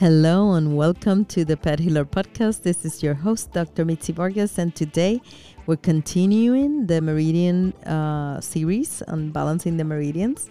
Hello and welcome to the Pet Healer Podcast. This is your host, Dr. Mitzi Vargas, and today we're continuing the Meridian uh, series on balancing the meridians.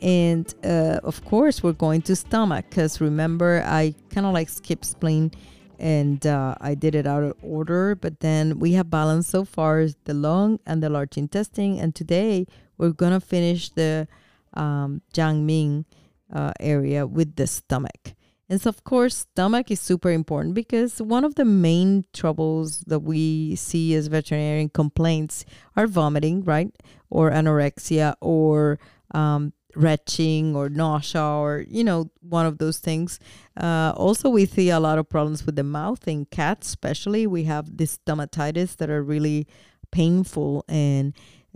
And uh, of course, we're going to stomach because remember, I kind of like skip spleen and uh, I did it out of order. But then we have balanced so far the lung and the large intestine. And today we're going to finish the um, Yang Ming uh, area with the stomach. And so, of course, stomach is super important because one of the main troubles that we see as veterinarian complaints are vomiting, right? Or anorexia or um, retching or nausea or, you know, one of those things. Uh, also, we see a lot of problems with the mouth in cats, especially. We have this stomatitis that are really painful and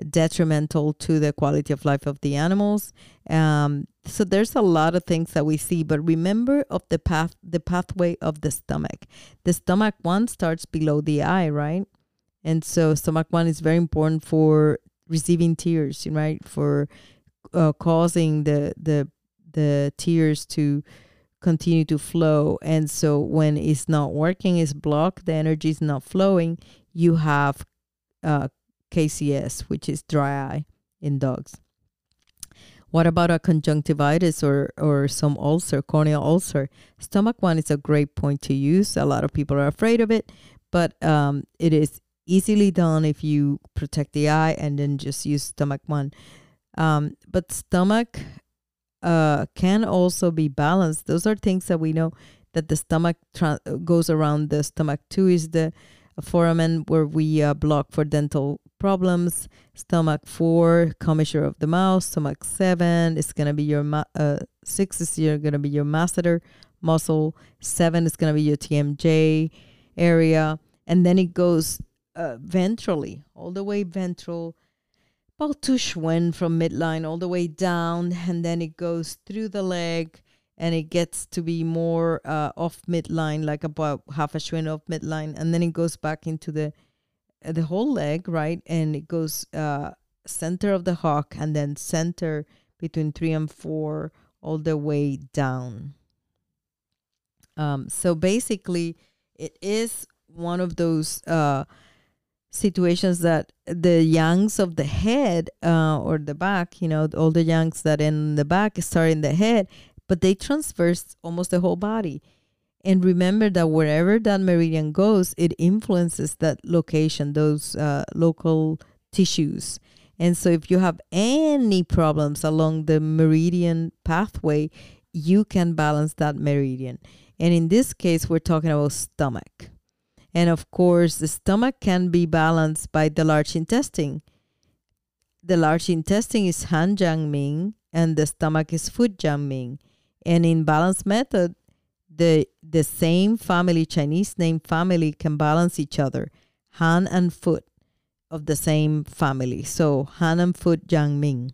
detrimental to the quality of life of the animals. Um, so there's a lot of things that we see, but remember of the path, the pathway of the stomach. The stomach one starts below the eye, right? And so stomach one is very important for receiving tears, right? For uh, causing the the the tears to continue to flow. And so when it's not working, it's blocked, the energy is not flowing. You have uh, KCS, which is dry eye in dogs. What about a conjunctivitis or, or some ulcer, corneal ulcer? Stomach one is a great point to use. A lot of people are afraid of it, but um, it is easily done if you protect the eye and then just use stomach one. Um, but stomach uh, can also be balanced. Those are things that we know that the stomach tra- goes around the stomach. Two is the foramen where we uh, block for dental problems. Stomach four, commissure of the mouth. Stomach seven is gonna be your uh, six is your gonna be your masseter muscle. Seven is gonna be your TMJ area, and then it goes uh, ventrally, all the way ventral, about to Schwen from midline all the way down, and then it goes through the leg and it gets to be more uh, off midline, like about half a Schwen off midline, and then it goes back into the the whole leg, right? And it goes uh, center of the hock, and then center between three and four, all the way down. Um, so basically, it is one of those uh, situations that the yangs of the head uh, or the back, you know, all the yangs that in the back start in the head, but they transverse almost the whole body. And remember that wherever that meridian goes, it influences that location, those uh, local tissues. And so, if you have any problems along the meridian pathway, you can balance that meridian. And in this case, we're talking about stomach. And of course, the stomach can be balanced by the large intestine. The large intestine is Han Yang Ming, and the stomach is Fu Yang Ming. And in balance method, the the same family, Chinese name family, can balance each other, Han and Foot of the same family. So Han and Foot Ming.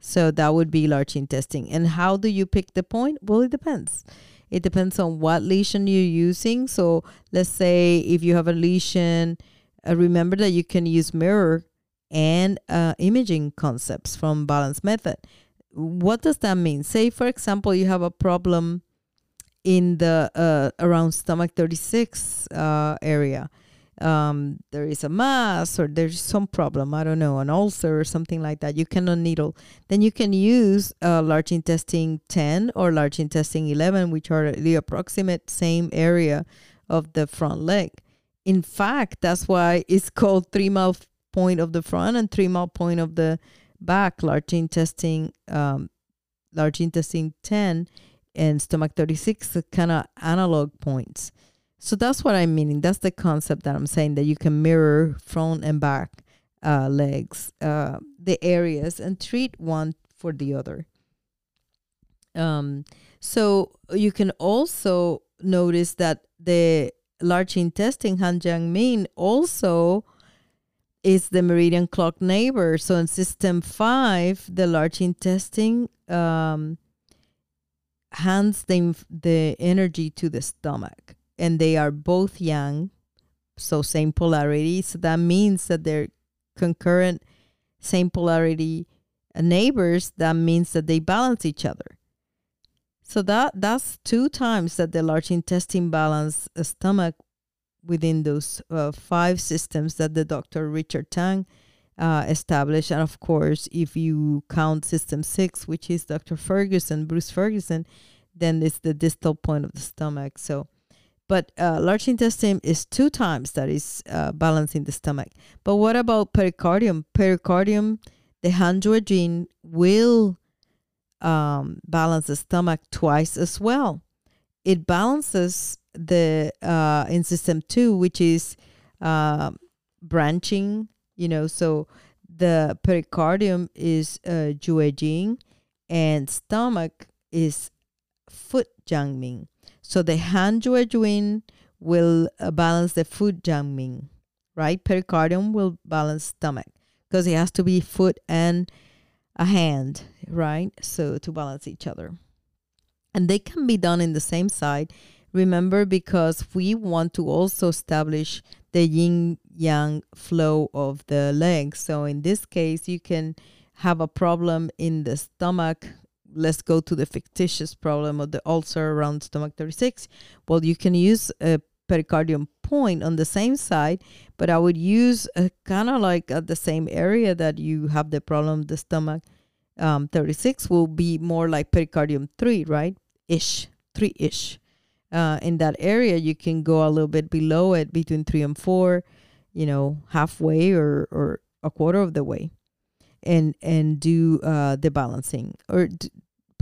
So that would be large intestine. And how do you pick the point? Well, it depends. It depends on what lesion you're using. So let's say if you have a lesion, uh, remember that you can use mirror and uh, imaging concepts from balance method what does that mean? Say, for example, you have a problem in the uh, around stomach 36 uh, area. Um, there is a mass or there's some problem, I don't know, an ulcer or something like that. You cannot needle. Then you can use uh, large intestine 10 or large intestine 11, which are the approximate same area of the front leg. In fact, that's why it's called three mouth point of the front and three mouth point of the back, large intestine, um, large intestine 10 and stomach 36 kind of analog points. So that's what I'm meaning. That's the concept that I'm saying that you can mirror front and back uh, legs, uh, the areas, and treat one for the other. Um, so you can also notice that the large intestine, Han Yang Ming, also is the meridian clock neighbor. So in system five, the large intestine um, hands the, the energy to the stomach, and they are both yang, so same polarity. So that means that they're concurrent, same polarity neighbors. That means that they balance each other. So that that's two times that the large intestine balance a stomach within those uh, five systems that the Dr. Richard Tan uh, established. And of course, if you count system six, which is Dr. Ferguson, Bruce Ferguson, then it's the distal point of the stomach. So, but uh, large intestine is two times that is uh, balancing the stomach. But what about pericardium? Pericardium, the Hand Jueyin will um, balance the stomach twice as well. It balances the uh, in system two, which is uh, branching. You know, so the pericardium is uh, Jing, and stomach is foot Yangming. So the Han Jing will uh, balance the foot Yangming, right? Pericardium will balance stomach because it has to be foot and a hand, right? So to balance each other. And they can be done in the same side Remember, because we want to also establish the yin yang flow of the legs. So in this case, you can have a problem in the stomach. Let's go to the fictitious problem of the ulcer around stomach 36. Well, you can use a pericardium point on the same side, but I would use a kind of like at the same area that you have the problem, the stomach um, 36 will be more like pericardium 3, right? Ish, 3 ish uh, in that area, you can go a little bit below it between three and four, you know, halfway or, or a quarter of the way and, and do uh, the balancing or d-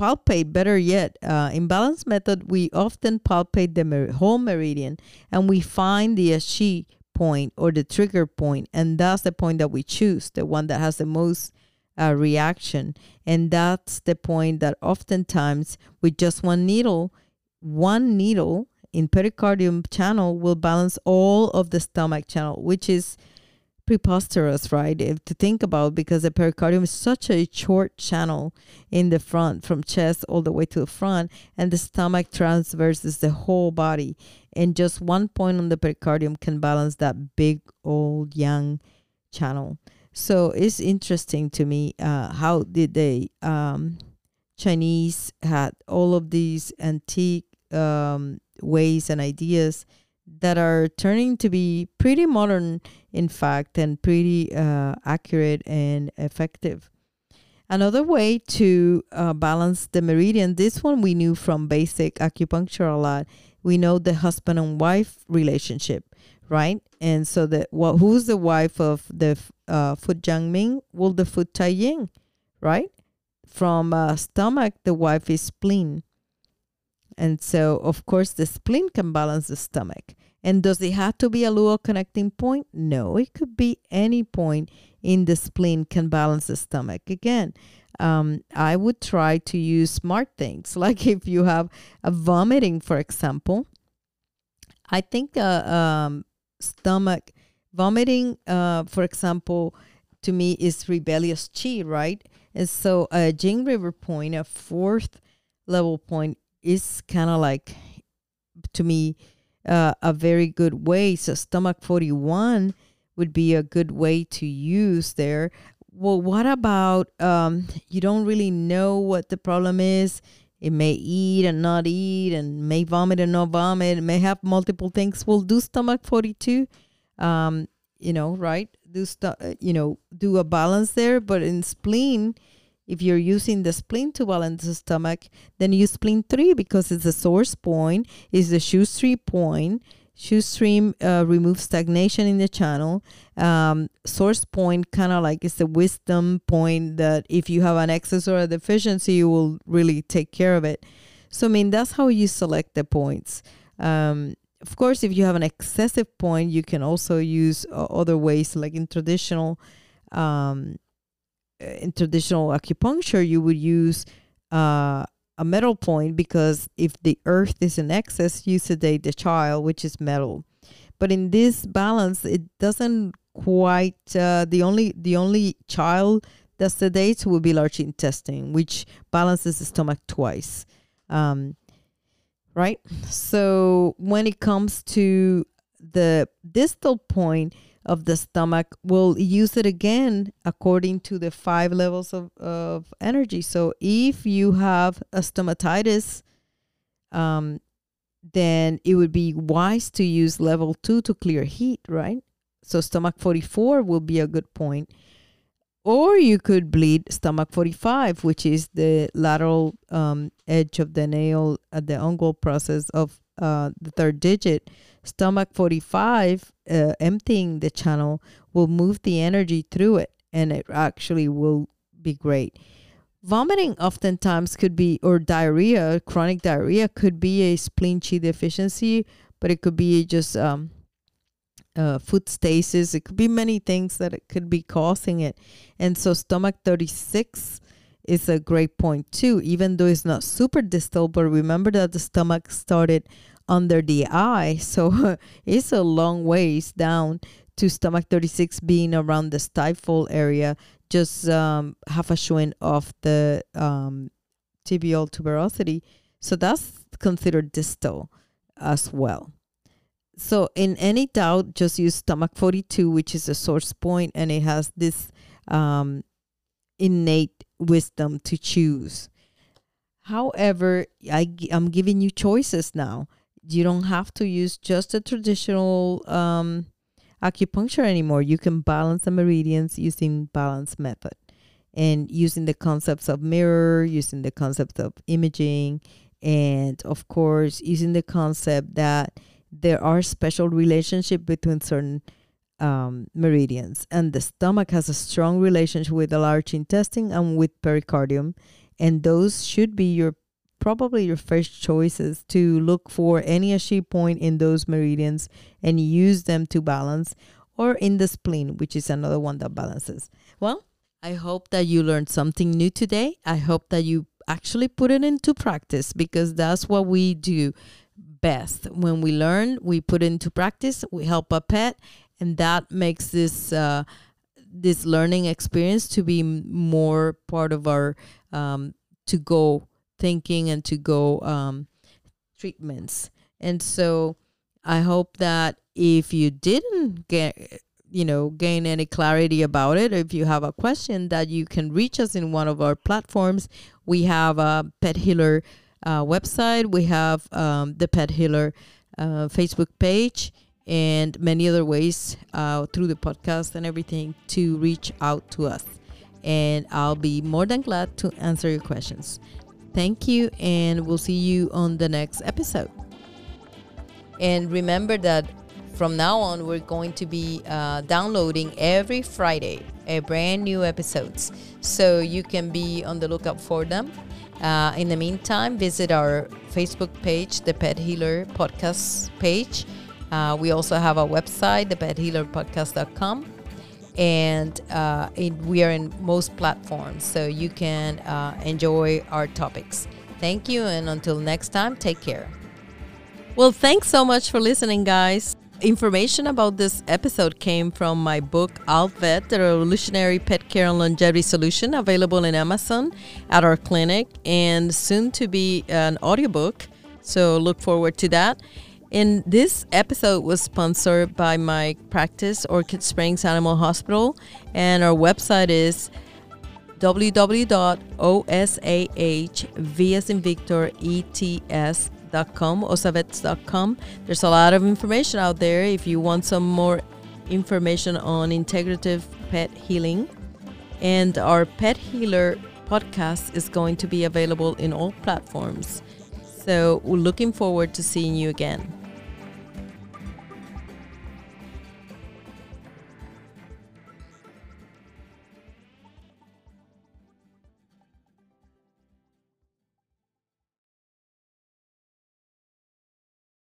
palpate better yet. Uh, in balance method, we often palpate the mer- whole meridian and we find the Ashi point or the trigger point, and that's the point that we choose, the one that has the most uh, reaction. And that's the point that oftentimes with just one needle, one needle in pericardium channel will balance all of the stomach channel, which is preposterous, right? If to think about because the pericardium is such a short channel in the front, from chest all the way to the front, and the stomach transverses the whole body. And just one point on the pericardium can balance that big old yang channel. So it's interesting to me uh, how did they um, Chinese had all of these antique um, ways and ideas that are turning to be pretty modern, in fact, and pretty uh, accurate and effective. Another way to uh, balance the meridian, this one we knew from basic acupuncture a lot. We know the husband and wife relationship, right? And so the well, who's the wife of the uh, foot Yangming? Well, the foot Tai Yin, right? From uh, stomach, the wife is spleen. And so, of course, the spleen can balance the stomach. And does it have to be a Luo connecting point? No, it could be any point in the spleen can balance the stomach. Again, um, I would try to use smart things, like if you have a vomiting, for example. I think uh, um, stomach vomiting, uh, for example, to me is rebellious chi, right? And so a Jing River point, a fourth level point, is kind of like to me uh, a very good way. So stomach 41 would be a good way to use there. Well, what about um, you don't really know what the problem is? It may eat and not eat, and may vomit and not vomit. It may have multiple things. We'll do stomach 42. Um, you know, right? Do st- uh, you know, do a balance there. But in spleen, if you're using the spleen to balance the stomach, then use spleen 3 because it's the source point, is the Shu stream point. Shu stream uh, removes stagnation in the channel. Um, source point kind of like it's the wisdom point that if you have an excess or a deficiency, you will really take care of it. So, I mean, that's how you select the points. Um, of course, if you have an excessive point, you can also use uh, other ways, like in traditional um, in traditional acupuncture, you would use uh, a metal point because if the earth is in excess, you sedate the child, which is metal. But in this balance, it doesn't quite. Uh, the only the only child that sedates will be large intestine, which balances the stomach twice. Um, right. So when it comes to the distal point, of the stomach will use it again according to the five levels of, of energy. So if you have a stomatitis, um, then it would be wise to use level two to clear heat, right? So stomach 44 will be a good point. Or you could bleed stomach 45, which is the lateral um, edge of the nail at the ungual process of uh, the third digit. Stomach 45, uh, emptying the channel, will move the energy through it and it actually will be great. Vomiting oftentimes could be, or diarrhea, chronic diarrhea could be a spleen chi deficiency, but it could be just um, uh, food stasis. It could be many things that it could be causing it. And so, stomach 36 is a great point too, even though it's not super distal. But remember that the stomach started under the eye, so it's a long ways down to stomach 36 being around the stifle area, just um, half a showing of the um, tibial tuberosity. So that's considered distal as well. So in any doubt, just use stomach 42, which is a source point, and it has this um, innate wisdom to choose. However, I, I'm giving you choices now. You don't have to use just a traditional um, acupuncture anymore. You can balance the meridians using balance method and using the concepts of mirror, using the concepts of imaging, and of course, using the concept that there are special relationship between certain um, meridians and the stomach has a strong relationship with the large intestine and with pericardium and those should be your probably your first choices to look for any ashi point in those meridians and use them to balance or in the spleen which is another one that balances well i hope that you learned something new today i hope that you actually put it into practice because that's what we do best. When we learn, we put into practice, we help a pet, and that makes this uh, this learning experience to be more part of our um, to go thinking and to go um, treatments. And so I hope that if you didn't get you know gain any clarity about it if you have a question that you can reach us in one of our platforms we have a pet healer uh, website. We have um, the Pet Healer uh, Facebook page and many other ways uh, through the podcast and everything to reach out to us. And I'll be more than glad to answer your questions. Thank you, and we'll see you on the next episode. And remember that from now on, we're going to be uh, downloading every Friday a brand new episodes. So you can be on the lookout for them. Uh, in the meantime, visit our Facebook page, the Pet Healer Podcast page. Uh, we also have a website, thephealerpodcast.com, and uh, it, we are in most platforms, so you can uh, enjoy our topics. Thank you, and until next time, take care. Well, thanks so much for listening, guys. Information about this episode came from my book, Vet, the Revolutionary Pet Care and Longevity Solution, available in Amazon at our clinic and soon to be an audiobook. So look forward to that. And this episode was sponsored by my practice, Orchid Springs Animal Hospital, and our website is www.osahv as in Victor, ETS osavets.com, osavets.com. There's a lot of information out there if you want some more information on integrative pet healing. And our Pet Healer podcast is going to be available in all platforms. So we're looking forward to seeing you again.